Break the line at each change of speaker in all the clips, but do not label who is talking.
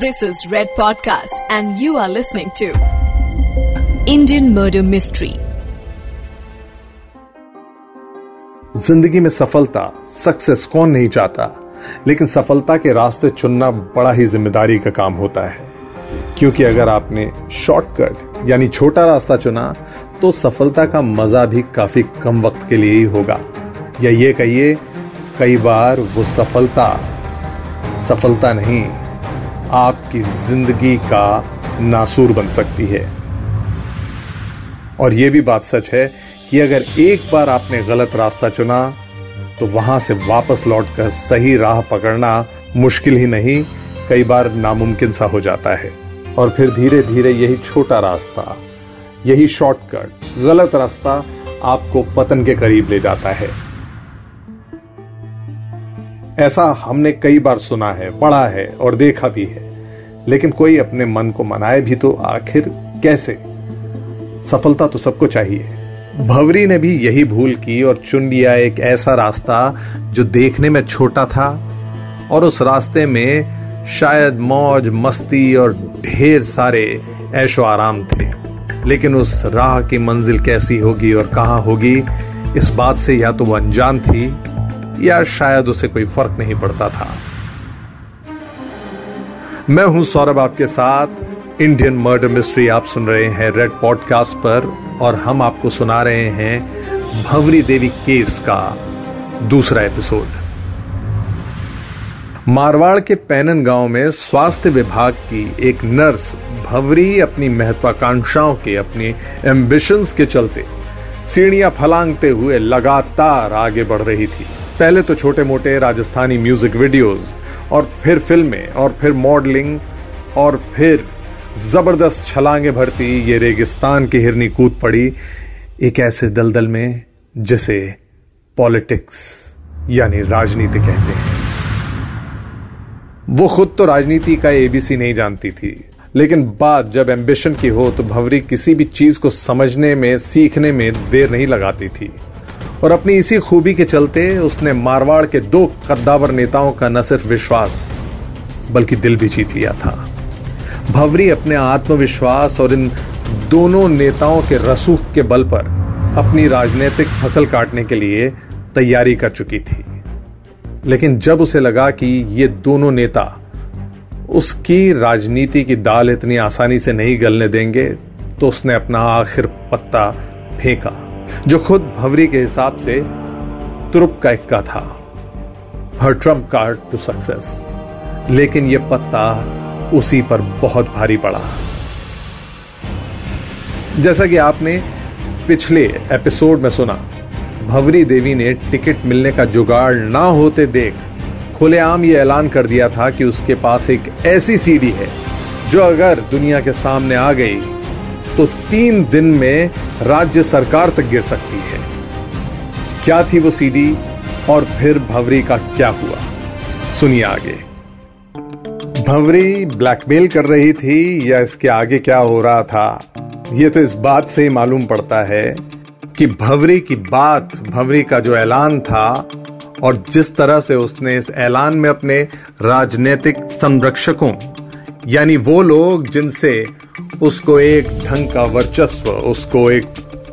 This is Red Podcast, and you are listening to Indian Murder Mystery.
ज़िंदगी में सफलता success कौन नहीं चाहता? लेकिन सफलता के रास्ते चुनना बड़ा ही ज़िम्मेदारी का काम होता है। क्योंकि अगर आपने शॉर्टकट यानी छोटा रास्ता चुना तो सफलता का मज़ा भी काफ़ी कम वक्त के लिए ही होगा। या ये कहिए कई बार वो सफलता सफलता नहीं। आपकी ज़िंदगी का नासूर बन सकती है। और यह भी बात सच है कि अगर एक बार आपने गलत रास्ता चुना तो वहाँ से वापस लौटकर सही राह पकड़ना मुश्किल ही नहीं, कई बार नामुमकिन सा हो जाता है। और फिर धीरे धीरे यही छोटा रास्ता, यही शॉर्टकट गलत रास्ता आपको पतन के करीब ले जाता है। ऐसा हमने कई बार सुना है, पढ़ा है और देखा भी है। लेकिन कोई अपने मन को मनाए भी तो आखिर कैसे? सफलता तो सबको चाहिए। भवरी ने भी यही भूल की और चुन लिया एक ऐसा रास्ता जो देखने में छोटा था और उस रास्ते में शायद मौज, मस्ती और ढेर सारे ऐशो आराम थे। लेकिन उस राह की मंजिल कैसी होगी और कहाँ होगी, इस बात से या तो वो अनजान थी या शायद उसे कोई फ़र्क नहीं पड़ता था। मैं हूँ सौरभ आपके साथ। इंडियन मर्डर मिस्ट्री आप सुन रहे हैं रेड पॉडकास्ट पर और हम आपको सुना रहे हैं भवरी देवी केस का दूसरा एपिसोड। मारवाड़ के पैनन गाँव में स्वास्थ्य विभाग की एक नर्स भवरी अपनी महत्वाकांक्षाओं के, अपनी एम्बिशंस के चलते, सीढ़ियाँ फलांगते हुए लगातार आगे बढ़ रही थी। पहले तो छोटे मोटे राजस्थानी म्यूज़िक वीडियोस और फिर फ़िल्में और फिर मॉडलिंग और फिर ज़बरदस्त छलांगे भरती ये रेगिस्तान की हिरनी कूद पड़ी एक ऐसे दलदल में जिसे पॉलिटिक्स यानी राजनीति कहते हैं। वो खुद तो राजनीति का एबीसी नहीं जानती थी, लेकिन बात जब एम्बिशन की हो तो भवरी किसी भी चीज़ को समझने में, सीखने में देर नहीं लगाती थी। और अपनी इसी खूबी के चलते उसने मारवाड़ के दो कद्दावर नेताओं का न सिर्फ़ विश्वास, बल्कि दिल भी जीत लिया था। भवरी अपने आत्मविश्वास और इन दोनों नेताओं के रसूख के बल पर अपनी राजनीतिक फ़सल काटने के लिए तैयारी कर चुकी थी। लेकिन जब उसे लगा कि ये दोनों नेता उसकी राजनीति की दाल इतनी आसानी से नहीं गलने देंगे तो उसने अपना आखिर पत्ता फेंका। जो खुद भवरी के हिसाब से तुरुप का इक्का था। हर ट्रंप कार्ड टू सक्सेस लेकिन यह पत्ता उसी पर बहुत भारी पड़ा। जैसा कि आपने पिछले एपिसोड में सुना, भवरी देवी ने टिकट मिलने का जुगाड़ ना होते देख खुलेआम ये ऐलान कर दिया था कि उसके पास एक ऐसी सीडी है, जो अगर दुनिया के सामने आ गई तो तीन दिन में राज्य सरकार तक गिर सकती है। क्या थी वो सीडी और फिर भवरी का क्या हुआ? सुनिए आगे। भवरी ब्लैकमेल कर रही थी या इसके आगे क्या हो रहा था? ये तो इस बात से ही मालूम पड़ता है कि भवरी की बात, भवरी का जो ऐलान था और जिस तरह से उसने इस ऐलान में अपने राजनीतिक संरक्षकों यानी वो लोग जिनसे उसको एक ढंग का वर्चस्व, उसको एक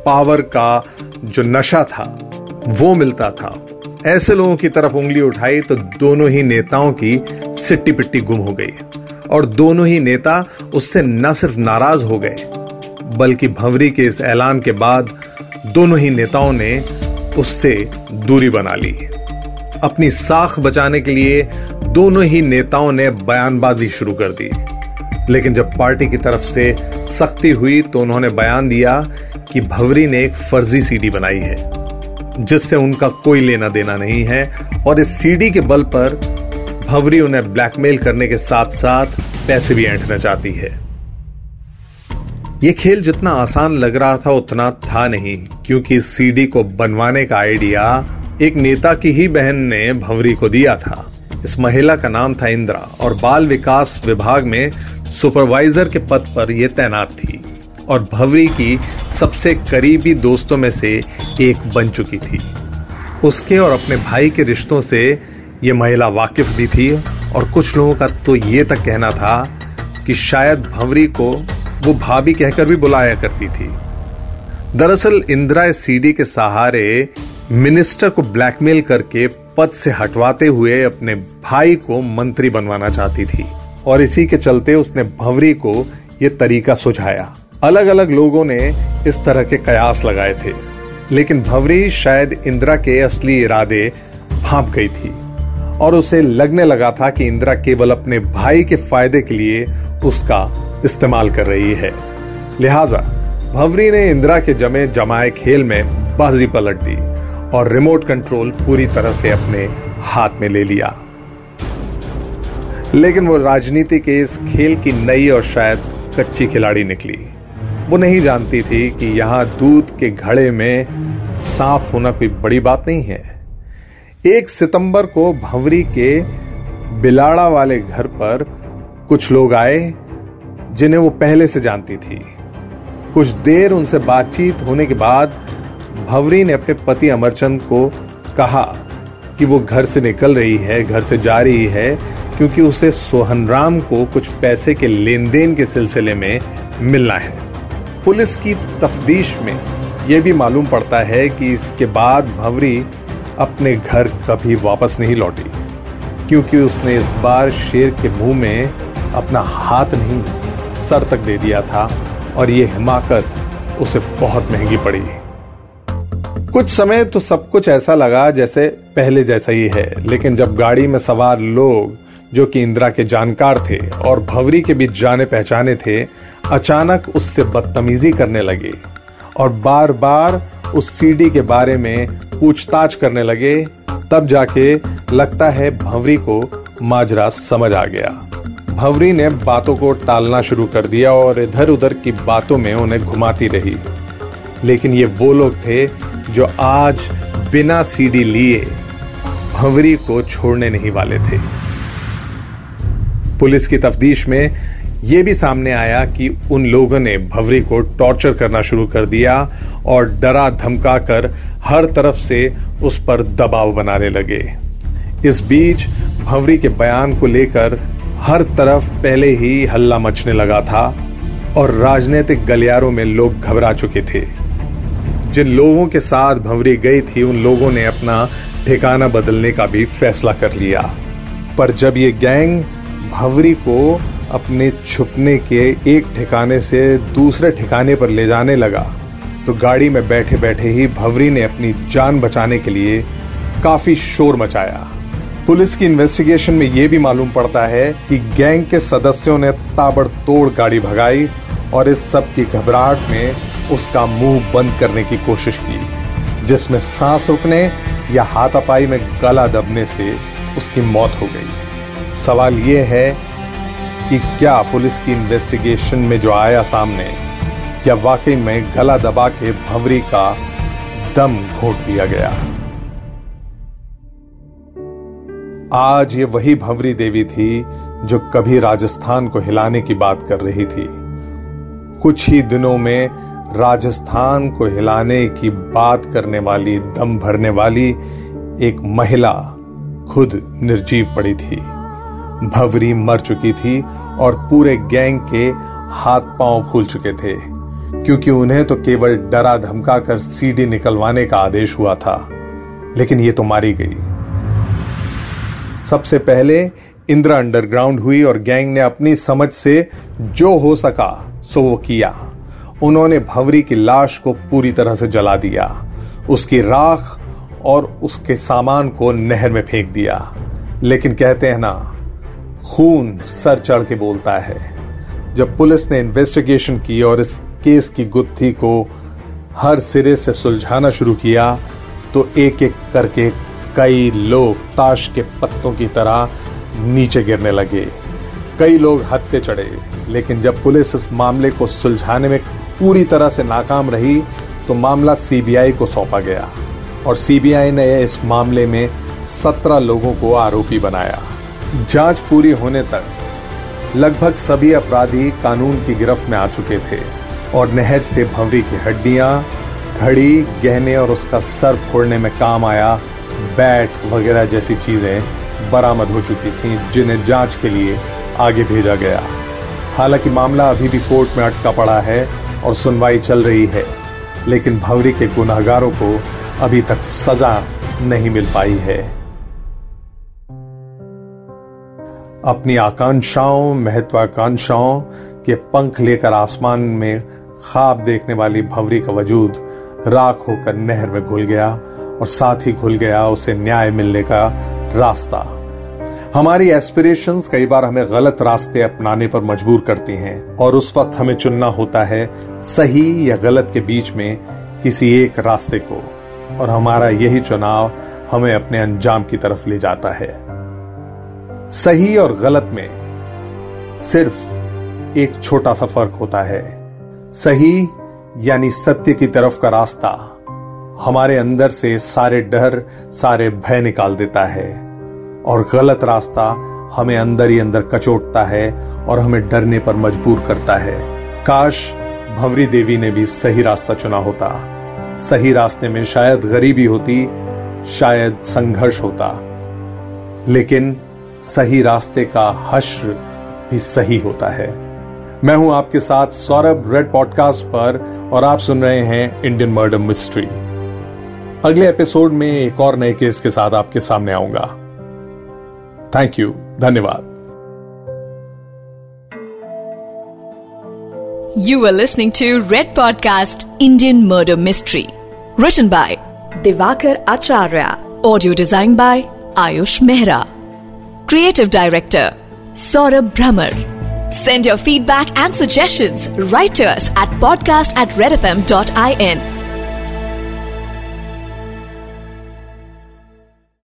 पावर का जो नशा था, वो मिलता था। ऐसे लोगों की तरफ़ उंगली उठाई तो दोनों ही नेताओं की सिट्टी पिट्टी गुम हो गई। और दोनों ही नेता उससे न सिर्फ़ नाराज़ हो गए, बल्कि भंवरी के इस ऐलान के बाद दोनों ही नेताओं ने उससे दूरी बना ली। अपनी साख बचाने के लिए दोनों ही नेताओं ने बयानबाजी शुरू कर दी। लेकिन जब पार्टी की तरफ़ से सख्ती हुई तो उन्होंने बयान दिया कि भवरी ने एक फर्जी सीडी बनाई है, जिससे उनका कोई लेना देना नहीं है और इस सीडी के बल पर भवरी उन्हें ब्लैकमेल करने के साथ साथ पैसे भी ऐंठना चाहती है। यह खेल जितना आसान लग रहा था उतना था नहीं, क्योंकि इस सीडी को बनवाने का आइडिया एक नेता की ही बहन ने भंवरी को दिया था। इस महिला का नाम था इंदिरा और बाल विकास विभाग में सुपरवाइजर के पद पर यह तैनात थी और भवरी की सबसे करीबी दोस्तों में से एक बन चुकी थी। उसके और अपने भाई के रिश्तों से यह महिला वाकिफ भी थी और कुछ लोगों का तो ये तक कहना था कि शायद भंवरी को वो भाभी कहकर भी बुलाया करती थी। दरअसल इंदिरा सीडी के सहारे मिनिस्टर को ब्लैकमेल करके पद से हटवाते हुए अपने भाई को मंत्री बनवाना चाहती थी। और इसी के चलते उसने भंवरी को यह तरीका सुझाया। अलग अलग लोगों ने इस तरह के कयास लगाए थे। लेकिन भंवरी शायद इंदिरा के असली इरादे भाप गई थी। और उसे लगने लगा था कि इंदिरा केवल अपने भाई के फ़ायदे के लिए उसका इस्तेमाल कर रही है। लिहाजा, भंवरी ने इंदिरा के जमे जमाए खेल में बाजी पलट दी। और रिमोट कंट्रोल पूरी तरह से अपने हाथ में ले लिया। लेकिन वो राजनीति के इस खेल की नई और शायद कच्ची खिलाड़ी निकली। वो नहीं जानती थी कि यहाँ दूध के घड़े में सांप होना कोई बड़ी बात नहीं है। एक सितंबर को भंवरी के बिलाड़ा वाले घर पर कुछ लोग आए, जिन्हें वो पहले से जानती थी। कुछ देर उनसे बातचीत होने के बाद भवरी ने अपने पति अमरचंद को कहा कि वो घर से निकल रही है, घर से जा रही है, क्योंकि उसे सोहनराम को कुछ पैसे के लेन देन के सिलसिले में मिलना है। पुलिस की तफ्तीश में यह भी मालूम पड़ता है कि इसके बाद भवरी अपने घर कभी वापस नहीं लौटी, क्योंकि उसने इस बार शेर के मुँह में अपना हाथ नहीं, सर तक दे दिया था और ये हिमाकत उसे बहुत महँगी पड़ी। कुछ समय तो सब कुछ ऐसा लगा जैसे पहले जैसा ही है, लेकिन जब गाड़ी में सवार लोग, जो कि इंदिरा के जानकार थे और भवरी के बीच जाने पहचाने थे, अचानक उससे बदतमीजी करने लगे और बार बार उस सीडी के बारे में पूछताछ करने लगे, तब जाके लगता है भंवरी को माजरा समझ आ गया। भंवरी ने बातों को टालना शुरू कर दिया और इधर उधर की बातों में उन्हें घुमाती रही। लेकिन ये वो लोग थे जो आज बिना सीडी लिए भंवरी को छोड़ने नहीं वाले थे। पुलिस की तफ्तीश में यह भी सामने आया कि उन लोगों ने भंवरी को टॉर्चर करना शुरू कर दिया और डरा धमका कर हर तरफ़ से उस पर दबाव बनाने लगे। इस बीच भंवरी के बयान को लेकर हर तरफ़ पहले ही हल्ला मचने लगा था और राजनीतिक गलियारों में लोग घबरा चुके थे। जिन लोगों के साथ भंवरी गई थी, उन लोगों ने अपना ठिकाना बदलने का भी फैसला कर लिया। पर जब ये गैंग भंवरी को अपने छुपने के एक ठिकाने से दूसरे ठिकाने पर ले जाने लगा तो गाड़ी में बैठे बैठे ही भंवरी ने अपनी जान बचाने के लिए काफ़ी शोर मचाया। पुलिस की इन्वेस्टिगेशन में यह भी मालूम पड़ता है कि गैंग के सदस्यों ने ताबड़तोड़ गाड़ी भगाई और इस सब की घबराहट में उसका मुँह बंद करने की कोशिश की, जिसमें सांस रुकने या हाथापाई में गला दबने से उसकी मौत हो गई। सवाल यह है कि क्या पुलिस की इन्वेस्टिगेशन में जो आया सामने, या वाकई में गला दबा के भवरी का दम घोट दिया गया? आज ये वही भंवरी देवी थी जो कभी राजस्थान को हिलाने की बात कर रही थी। कुछ ही दिनों में राजस्थान को हिलाने की बात करने वाली, दम भरने वाली एक महिला खुद निर्जीव पड़ी थी। भवरी मर चुकी थी और पूरे गैंग के हाथ पाँव फूल चुके थे। क्योंकि उन्हें तो केवल डरा धमका कर सीडी निकलवाने का आदेश हुआ था। लेकिन ये तो मारी गई। सबसे पहले इंदिरा अंडरग्राउंड हुई और गैंग ने अपनी समझ से जो हो सका, सो वो किया। उन्होंने भवरी की लाश को पूरी तरह से जला दिया, उसकी राख और उसके सामान को नहर में फेंक दिया। लेकिन कहते हैं ना, खून सर चढ़ के बोलता है। जब पुलिस ने इन्वेस्टिगेशन की और इस केस की गुत्थी को हर सिरे से सुलझाना शुरू किया तो एक एक करके कई लोग ताश के पत्तों की तरह नीचे गिरने लगे। कई लोग हत्ते चढ़े, लेकिन जब पुलिस इस मामले को सुलझाने में पूरी तरह से नाकाम रही तो मामला सीबीआई को सौंपा गया और सीबीआई ने इस मामले में सत्रह लोगों को आरोपी बनाया। जाँच पूरी होने तक लगभग सभी अपराधी कानून की गिरफ्त में आ चुके थे और नहर से भंवरी की हड्डियाँ, घड़ी, गहने और उसका सर फोड़ने में काम आया। बैट वगैरह जैसी चीज़ें बरामद हो चुकी थीं, जिन्हें जाँच के लिए आगे भेजा गया। हालाँकि मामला अभी भी कोर्ट में अटका पड़ा है और सुनवाई चल रही है, लेकिन भवरी के गुनाहगारों को अभी तक सजा नहीं मिल पाई है। अपनी आकांक्षाओं, महत्वाकांक्षाओं के पंख लेकर आसमान में ख्वाब देखने वाली भवरी का वजूद राख होकर नहर में घुल गया और साथ ही घुल गया उसे न्याय मिलने का रास्ता। हमारी एस्पिरेशंस कई बार हमें गलत रास्ते अपनाने पर मजबूर करती हैं और उस वक्त हमें चुनना होता है सही या गलत के बीच में किसी एक रास्ते को। और हमारा यही चुनाव हमें अपने अंजाम की तरफ़ ले जाता है। सही और गलत में सिर्फ़ एक छोटा सा फ़र्क होता है। सही यानी सत्य की तरफ़ का रास्ता हमारे अंदर से सारे डर, सारे भय निकाल देता है। और गलत रास्ता हमें अंदर ही अंदर कचोटता है और हमें डरने पर मजबूर करता है। काश भवरी देवी ने भी सही रास्ता चुना होता। सही रास्ते में शायद गरीबी होती, शायद संघर्ष होता। लेकिन सही रास्ते का हश्र भी सही होता है। मैं हूँ आपके साथ सौरभ रेड पॉडकास्ट पर, और आप सुन रहे हैं इंडियन मर्डर मिस्ट्री अगले एपिसोड में एक और नए केस के साथ आपके सामने आऊँगा। थैंक यू धन्यवाद
You were listening to Red Podcast Indian Murder Mystery. Written by Divakar Acharya. Audio designed by Ayush Mehra. Creative Director Saurabh Brahmer. Send your feedback and suggestions right to us at podcast at redfm.in.